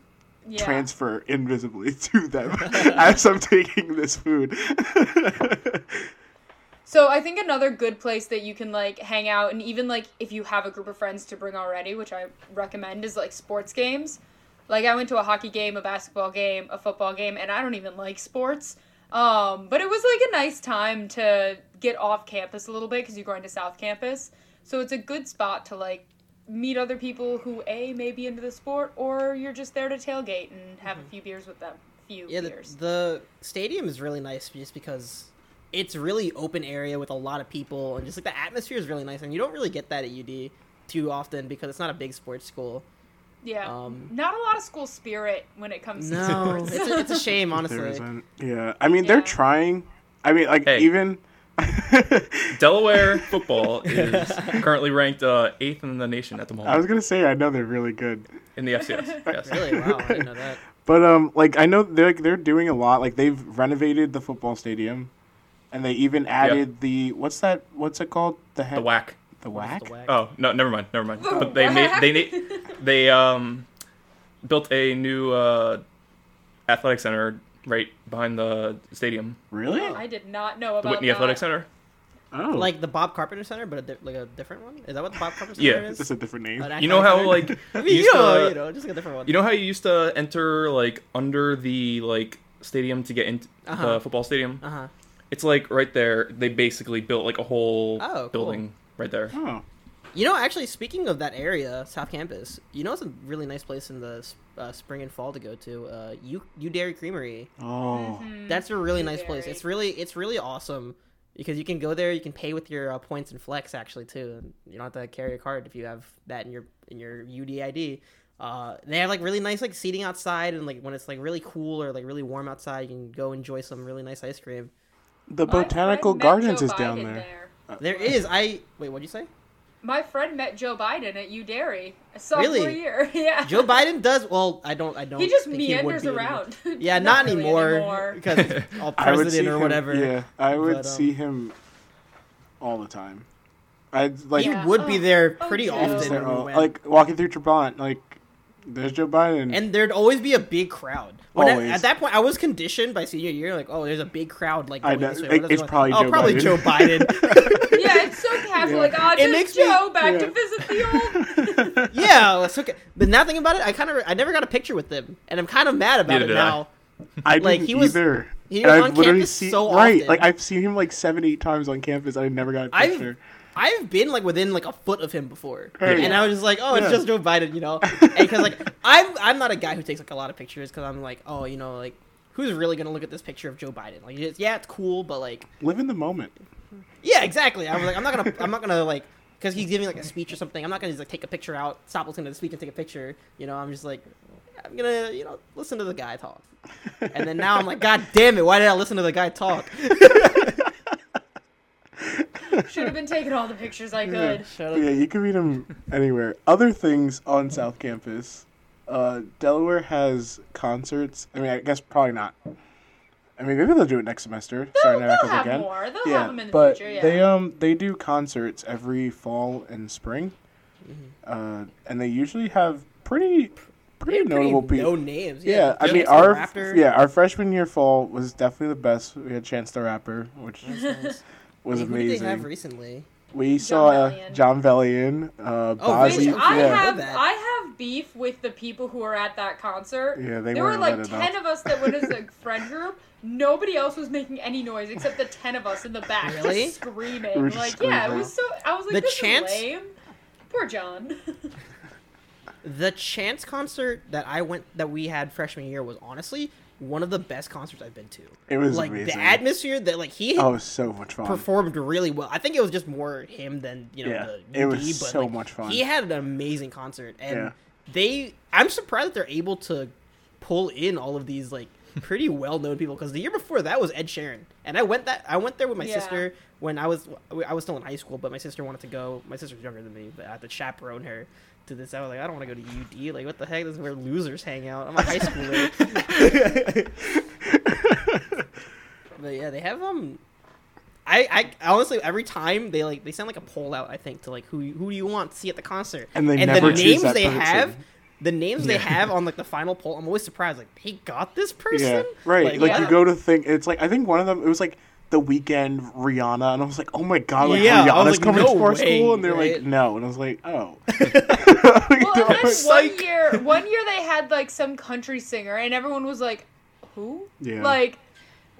yeah. transfer invisibly to them as I'm taking this food. So I think another good place that you can like hang out and even like if you have a group of friends to bring already, which I recommend is like sports games. Like I went to a hockey game, a basketball game, a football game, and I don't even like sports. Um, but it was like a nice time to get off campus a little bit because you're going to South Campus. So it's a good spot to like meet other people who a may be into the sport or you're just there to tailgate and have a few beers with them. A few Yeah, the, the stadium is really nice just because it's really open area with a lot of people and just like the atmosphere is really nice and you don't really get that at UD too often because it's not a big sports school. yeah, um, not a lot of school spirit when it comes to No, sports. it's a, it's a shame There honestly. isn't. Yeah, I mean they're trying. I mean, like Hey. even. Delaware football is currently ranked uh, eighth in the nation at the moment. I was gonna say I know they're really good, in the FCS. Yes. Really? Wow, I didn't know that. but um, like I know they're they're doing a lot. Like they've renovated the football stadium, and they even added the what's that? What's it called? The head, The whack. The whack. the whack? Oh no, never mind, never mind. The But they made they they um built a new uh, athletic center right behind the stadium, Really? I did not know the about Whitney that. Athletic Center. Oh, Like the Bob Carpenter Center, but a di- like a different one. Is that what the Bob Carpenter Yeah. Center is? it's a different name. You know how like you used you know, to- you know, just like a different one. You know how you used to enter like under the like stadium to get into Uh-huh. the football stadium? Uh huh. It's like right there. They basically built like a whole Oh, cool. building right there. Oh, You know, actually, speaking of that area, South Campus, you know, it's a really nice place in the uh, spring and fall to go to. Uh, U UDairy Creamery. oh, Mhm. That's a really nice place. It's really it's really awesome because you can go there. You can pay with your uh, points and flex actually too, you don't have to carry a card if you have that in your in your UDID. Uh, they have like really nice like seating outside, and like when it's like really cool or like really warm outside, you can go enjoy some really nice ice cream. the botanical friend met gardens is down Biden there. There is I wait, what'd you say? My friend met Joe Biden at UDairy sophomore Really? year. Yeah. Joe Biden does well. I don't. I don't. He just think he would meanders anymore. around. Yeah, not, really anymore, because all I would see president or him, whatever. Yeah, I would But, um, see him all the time. I'd like he Yeah. would be Oh, there oh, pretty Joe. He was often. there when all- like walking through Trabant, like there's Joe Biden. and there'd always be a big crowd. When I- at that point, I was conditioned by senior year, like, oh, there's a big crowd, like, I going know. this way. It- it's going- probably oh, Joe probably Biden. Joe Biden. yeah, it's so casual. Yeah. Like, oh, It just makes me- Joe back yeah. to visit the old. yeah, it's okay. But now thinking about it, I kind of, I never got a picture with them, and I'm kind of mad about Neither it did I. now. I like, didn't he was- either. he And was I've literally campus seen- so right. often. Like I've seen him like seven, eight times on campus. I never got a I've- picture. I've been like within like a foot of him before, Right. and I was just like, oh, it's just Joe Biden, you know? Because like I'm, I'm not a guy who takes like a lot of pictures because I'm like, oh, you know, like who's really gonna look at this picture of Joe Biden? Like, it's, yeah, it's cool, but like, Live in the moment. Yeah, exactly. I was like, I'm not gonna, I'm not gonna like, because he's giving like a speech or something. I'm not gonna just like take a picture out, stop listening to the speech and take a picture. You know, I'm just like, I'm gonna, you know, listen to the guy talk. And then now I'm like, God damn it, why did I listen to the guy talk? Should have been taking all the pictures I could. Shut up. Yeah, you can read them anywhere. Other things on South Campus. Uh, Delaware has concerts. I mean, I guess probably not. I mean, maybe they'll do it next semester, They'll, starting they'll back up have again. more. They'll have Yeah, them in the but future. Yeah. they um they do concerts every fall and spring, Mm-hmm. uh, and they usually have pretty pretty Pretty notable no people. No names. Yeah, I mean our yeah our freshman year fall was definitely the best. We had Chance the Rapper, which That's nice. Was Wait, Who did they have amazing. recently? We saw uh, Jon Bellion, uh, Oh, Bazzi. really? Which I yeah. have. I have beef with the people who were at that concert. Yeah, they there were weren't like ten enough. of us that went as a friend group. Nobody else was making any noise except the ten of us in the back, Really? just screaming. We just like, yeah, it was so. I was like, The this chance- is lame. Poor Jon. The Chance concert that I went that we had freshman year was honestly one of the best concerts I've been to. It was like amazing. the atmosphere that like he Oh, so much fun. performed really well. I think it was just more him than you know Yeah, the it UD, was but, so like, much fun. He had an amazing concert, and Yeah. they. I'm surprised that they're able to pull in all of these like pretty well known people because the year before that was Ed Sheeran, and I went that I went there with my Yeah. sister when I was I was still in high school, but my sister wanted to go. My sister's younger than me, but I had to chaperone her to this. I was like, I don't want to go to UD. Like, what the heck? This is where losers hang out. I'm a high schooler. But yeah, they have um. I, I honestly every time they like they send like a poll out I think to like who who do you want to see at the concert And they and never the names that they person. have the names they have on like the final poll I'm always surprised like they got this person Yeah, right. Like, yeah. you go to think it's like I think one of them it was like the Weeknd Rihanna, and I was like, oh my god, like Yeah, I was Rihanna's like, coming no to our way, school, and they're right? like, no, and I was like, oh. well, and then one Psych. year, one year they had like some country singer, and everyone was like, "Who?" Yeah. Like,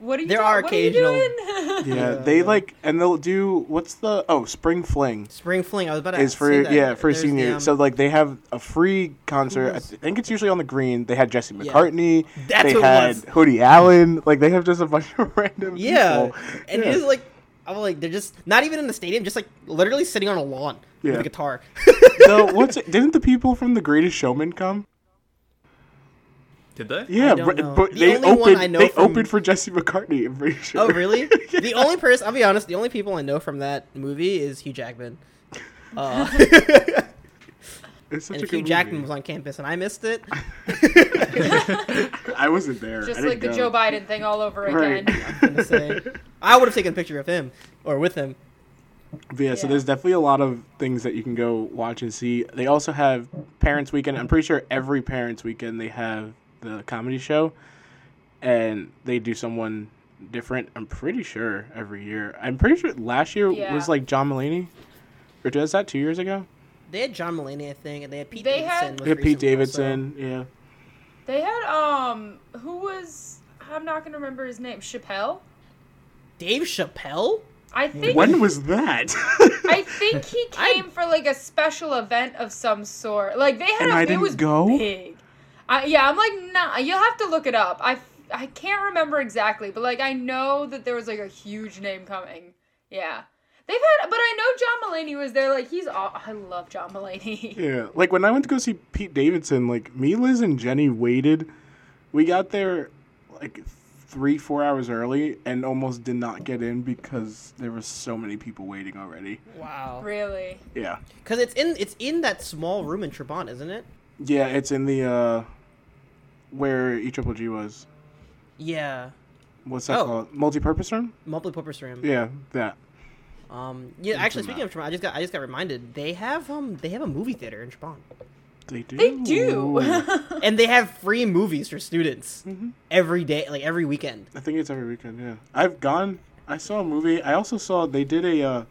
What are you? There ta- are what are you occasional- doing? Yeah, Yeah, they like, and they'll do what's the oh spring fling Spring Fling. I was about to is say for that. yeah for There's the, senior. um, so like they have a free concert. I think it's usually on the green. They had Jesse Yeah. McCartney. That's they who it had was. Hoodie Allen. Like they have just a bunch of random yeah, people. and Yeah. it is like I'm like they're just not even in the stadium, just like literally sitting on a lawn Yeah. with a guitar. so what's it, didn't the people from The Greatest Showman come? Did they? Yeah, but, know. but The they only one opened. I know they from- opened for Jesse McCartney. I'm pretty sure. oh really? The only person I'll be honest, the only people I know from that movie is Hugh Jackman. Uh, It's such and a Hugh good Jackman movie. was on campus, and I missed it. I wasn't there. I Just didn't like the go. Joe Biden thing all over Right. again. I'm gonna say I would have taken a picture of him or with him. But yeah, so there's definitely a lot of things that you can go watch and see. They also have Parents Weekend. I'm pretty sure every Parents Weekend they have the comedy show, and they do someone different. I'm pretty sure every year. I'm pretty sure last year Yeah. was like John Mulaney, or was that two years ago? They had John Mulaney, I think, and they had Pete They Davidson. had- most Yeah, Pete recently Davidson. Yeah. They had um, who was? I'm not gonna remember his name. Chappelle. Dave Chappelle. I think. When was that? I think he I- came for like a special event of some sort. Like they had And a, I it didn't was go? big. I, yeah, I'm like, nah. You'll have to look it up. I I can't remember exactly, but like I know that there was like a huge name coming. Yeah, they've had, but I know John Mulaney was there. Like he's, aw- I love John Mulaney. Yeah, like when I went to go see Pete Davidson, like me, Liz, and Jenny waited. We got there like three, four hours early, and almost did not get in because there was so many people waiting already. Wow. really? Yeah, Because it's in it's in that small room in Trabant, isn't it? Yeah, it's in the uh where E Triple G was. Yeah. What's that Oh. called? Multi-purpose room? Multi-purpose room. Yeah, that. Um. Yeah. Into Actually, speaking that. of Trabant, I just got I just got reminded they have um they have a movie theater in Trabant, They do. They do. and they have free movies for students Mm-hmm. every day, like every weekend. I think it's every weekend. Yeah, I've gone. I saw a movie. I also saw they did a uh,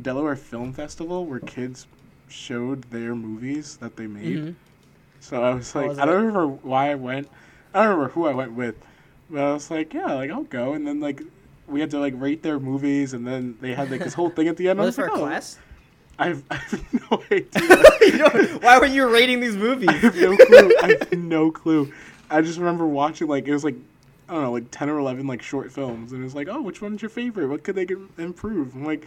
Delaware Film Festival where kids showed their movies that they made. Mhm. So I was like, was I don't it? remember why I went. I don't remember who I went with, but I was like, yeah, like I'll go. And then like we had to like rate their movies, and then they had like this whole thing at the end. Was was it for like, a oh, class? I have, I have no idea. Why were you rating these movies? I have no clue. I have no clue. I just remember watching like it was like I don't know, like ten or eleven like short films, and it was like, oh, which one's your favorite? What could they improve? I'm like,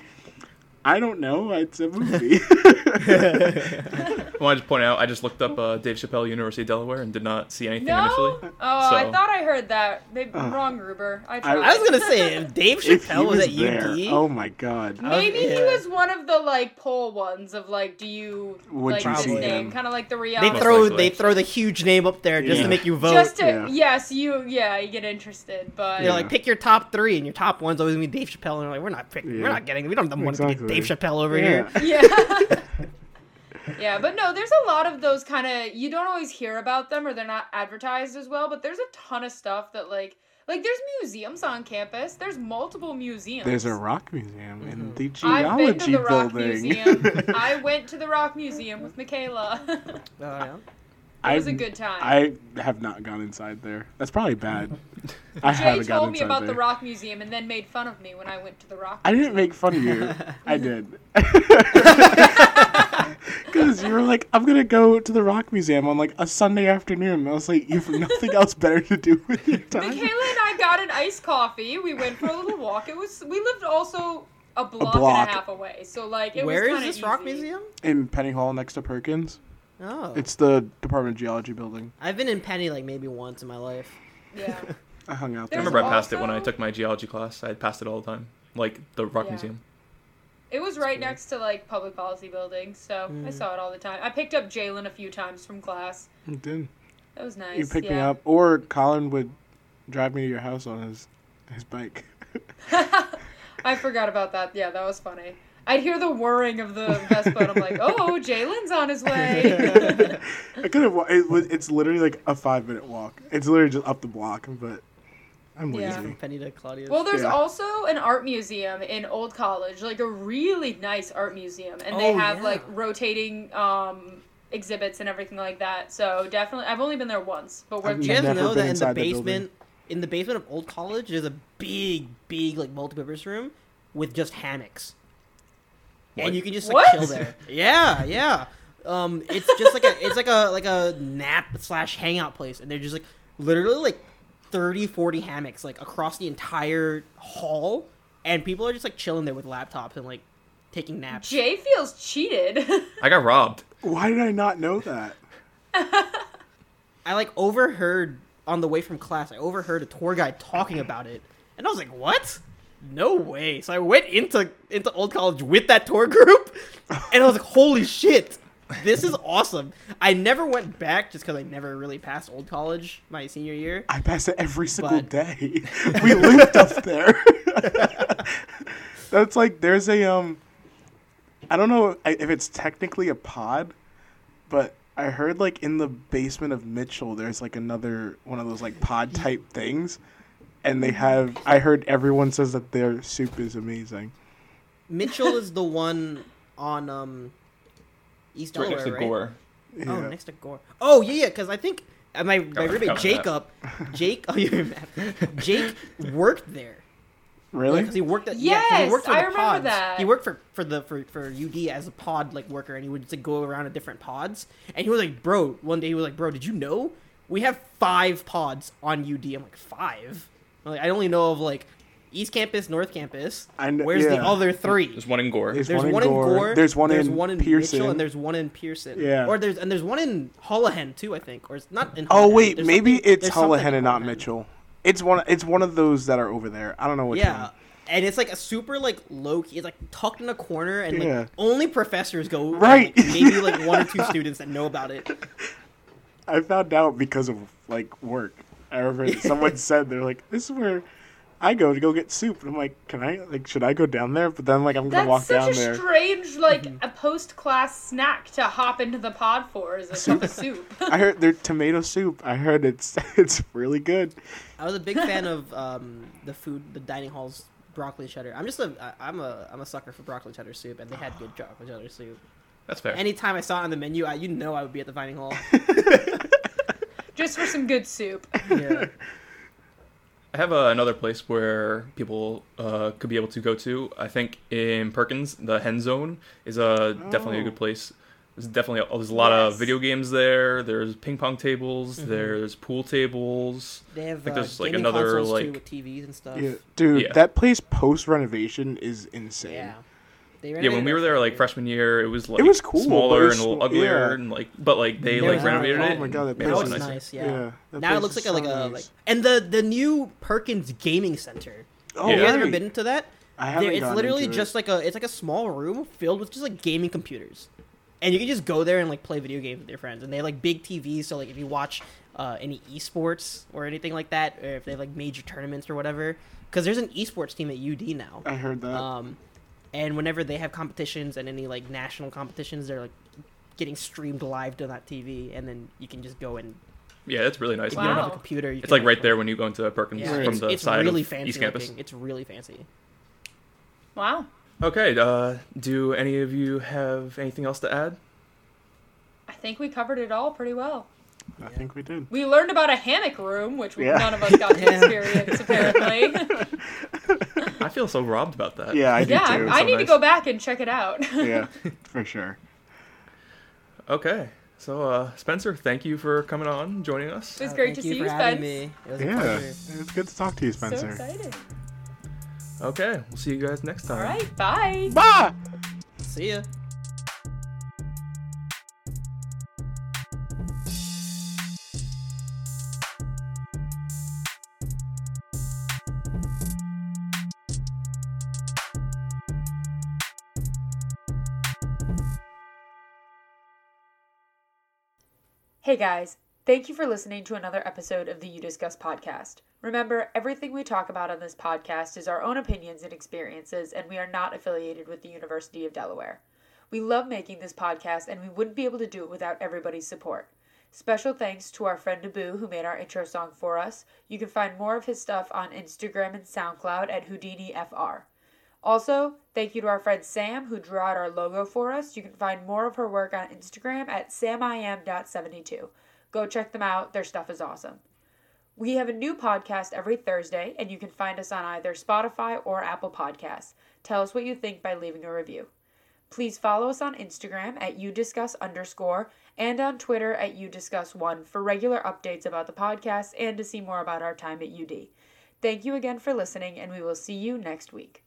I don't know. It's a movie. I wanted to just point out, I just looked up uh, Dave Chappelle, University of Delaware, and did not see anything No. initially. Oh, I thought I heard that. They Ugh. wrong, Gruber. I, I- I was gonna say if Dave if he Chappelle was, was at there, UD. oh my god. Maybe he yeah. was one of the like poll ones of like, do you Would like you this see name? Kind of like the reality. they throw they throw the huge name up there just Yeah. to make you vote. just to Yeah. yes, you yeah, you get interested, but They're like, pick your top three, and your top one's always gonna be Dave Chappelle. And they're like, we're not picking, we're not getting, we don't have the money to get Dave Chappelle over Yeah. here. yeah. yeah, but no, there's a lot of those kind of you don't always hear about them or they're not advertised as well, but there's a ton of stuff that like like there's museums on campus. There's multiple museums. There's a rock museum in mm-hmm. the I've been to geology the Rock building. Museum. I went to the Rock Museum with Michaela. Oh, yeah. It was a I've- good time. I have not gone inside there. That's probably bad. I Jay haven't gone told me about there. the Rock Museum and then made fun of me when I went to the Rock. I didn't make fun of you. I did. Because you were like, I'm gonna go to the Rock Museum on like a Sunday afternoon. I was like, you have nothing else better to do with your time. Michaela and I got an iced coffee. We went for a little walk. It was we lived also a block, block. and a half away, so like it Where was is kinda Where is this rock museum? In Penny Hall next to Perkins. Oh, It's the Department of Geology building. I've been in Penny like maybe once in my life. Yeah. I hung out I there. There's remember I passed it when I took my geology class. I passed it all the time, like the Rock Yeah. Museum. It was right next to like public policy building, so I Mm. saw it all the time. I picked up Jalen a few times from class. You did. That was nice. You picked me up, or Colin would drive me to your house on his his bike. I forgot about that. Yeah, that was funny. I'd hear the whirring of the Vespa, and I'm like, "Oh, Jalen's on his way." I could have. It was. It's literally like a five minute walk. It's literally just up the block, but I'm Yeah. lazy. From Penny to Claudius. well, there's Yeah. also an art museum in Old College, like a really nice art museum, and they Oh, have yeah. like rotating um exhibits and everything like that. So definitely, I've only been there once, but we're I've Do you guys know that in the inside the basement in the basement of Old College, there's a big, big like multi-purpose room with just hammocks, What? And you can just like What? chill there. Yeah, yeah. Um, it's just like a it's like a like a nap slash hangout place, and they're just like literally like 30, 40 hammocks like across the entire hall, and people are just like chilling there with laptops and like taking naps. Jay feels cheated. I got robbed. Why did I not know that? I like overheard on the way from class. I overheard a tour guide talking about it, and I was like, "What? No way!" So I went into into Old College with that tour group, and I was like, "Holy shit, this is awesome!" I never went back just because I never really passed Old College my senior year. I pass it every single But- day. we lived up there. That's like there's a um. I don't know if it's technically a pod, but I heard like in the basement of Mitchell, there's like another one of those like pod type things, and they have. I heard everyone says that their soup is amazing. Mitchell is the one on um East Right Delaware, next to right? Gore. Oh, Yeah. next to Gore. Oh yeah, yeah. Because I think uh, my my Got- roommate got. Jacob, Jake. Oh, you remember? Jake worked there. Really? because he worked at yeah, 'cause Yes, he worked for I the remember pods. that. He worked for for the for, for UD as a pod like worker, and he would just like, go around to different pods. And he was like, "Bro," one day he was like, "Bro, did you know we have five pods on UD?" I'm like, five? I'm like, I only know of like East Campus, North Campus. I kn- Where's the other three? There's one in Gore. There's There's one in one in Gore. Gore. There's one there's in one in Pearson. Mitchell, and there's one in Pearson. Yeah. Or there's and there's one in Holohan too, I think. Or it's not in. Oh wait, There's maybe it's there's something Hullihen in and not Holohan. Mitchell. It's one. It's one of those that are over there. I don't know which Yeah. one. And it's like a super like low key. It's like tucked in a corner, and like Yeah. only professors go. and, Right. like, maybe like one or two students that know about it. I found out because of like work. I remember someone said they're like, "This is where I go to go get soup," and I'm like, "Can I? Like, should I go down there?" But then like I'm gonna That's walk such down a there. strange, like, a post-class snack to hop into the pod for is a cup of soup. I heard their tomato soup. I heard it's it's really good. I was a big fan of um, the food, the dining hall's broccoli cheddar. I'm just a I'm a I'm a sucker for broccoli cheddar soup, and they had good broccoli cheddar soup. That's fair. Anytime I saw it on the menu, I, you know I would be at the dining hall. Just for some good soup. Yeah. I have uh, another place where people uh, could be able to go to. I think in Perkins, the Hen Zone is a definitely a Oh. good place. There's definitely a, there's a lot of video games there. There's ping pong tables. Mm-hmm. There's pool tables. They have think uh, there's, like, another, like- too with TVs and stuff. Yeah, dude, Yeah. that place post renovation is insane. Yeah. They Yeah, when we were there like freshman year, it was like it was cool, but it smaller was and a little uglier, yeah. and like, but like they Yeah, like renovated it. Oh my God, that it place it's nicer. nice, yeah. Yeah, that now it looks is like a, like so a like, and the the new Perkins Gaming Center. Oh, Yeah. Have you guys ever right. been to that? I haven't it's literally into it. just like a it's like a small room filled with just like gaming computers, and you can just go there and like play video games with your friends. And they have like big TVs, so like if you watch uh, any esports or anything like that, or if they have like major tournaments or whatever, because there's an esports team at UD now. I heard that. Um, and whenever they have competitions and any like national competitions, they're like getting streamed live to that TV, and then you can just go and Yeah, it's really nice. if you don't have a computer, you It's can, like right there when you go into Perkins Yeah, from it's, the it's side really of fancy East Campus. looking. It's really fancy. Wow. Okay, uh, do any of you have anything else to add? I think we covered it all pretty well. I think we did. We learned about a hammock room, which we, Yeah. none of us got to experience, apparently. I feel so robbed about that. Yeah, I do yeah, too. I, I so need to go back and check it out. yeah, for sure. Okay, so uh, Spencer, thank you for coming on, joining us. It was Uh, great thank to see you, having Spence. me. It was Yeah, it's good to talk to you, Spencer. so Spencer. exciting. Okay, we'll see you guys next time. All right, bye. Bye. See ya. Hey guys, thank you for listening to another episode of the UDiscuss podcast. Remember, everything we talk about on this podcast is our own opinions and experiences, and we are not affiliated with the University of Delaware. We love making this podcast, and we wouldn't be able to do it without everybody's support. Special thanks to our friend Abu who made our intro song for us. You can find more of his stuff on Instagram and SoundCloud at HoudiniFR. Also, thank you to our friend Sam who drew out our logo for us. You can find more of her work on Instagram at samim.72. Go check them out, their stuff is awesome. We have a new podcast every Thursday, and you can find us on either Spotify or Apple Podcasts. Tell us what you think by leaving a review. Please follow us on Instagram at udiscuss underscore and on Twitter at udiscuss1 for regular updates about the podcast and to see more about our time at UD. Thank you again for listening, and we will see you next week.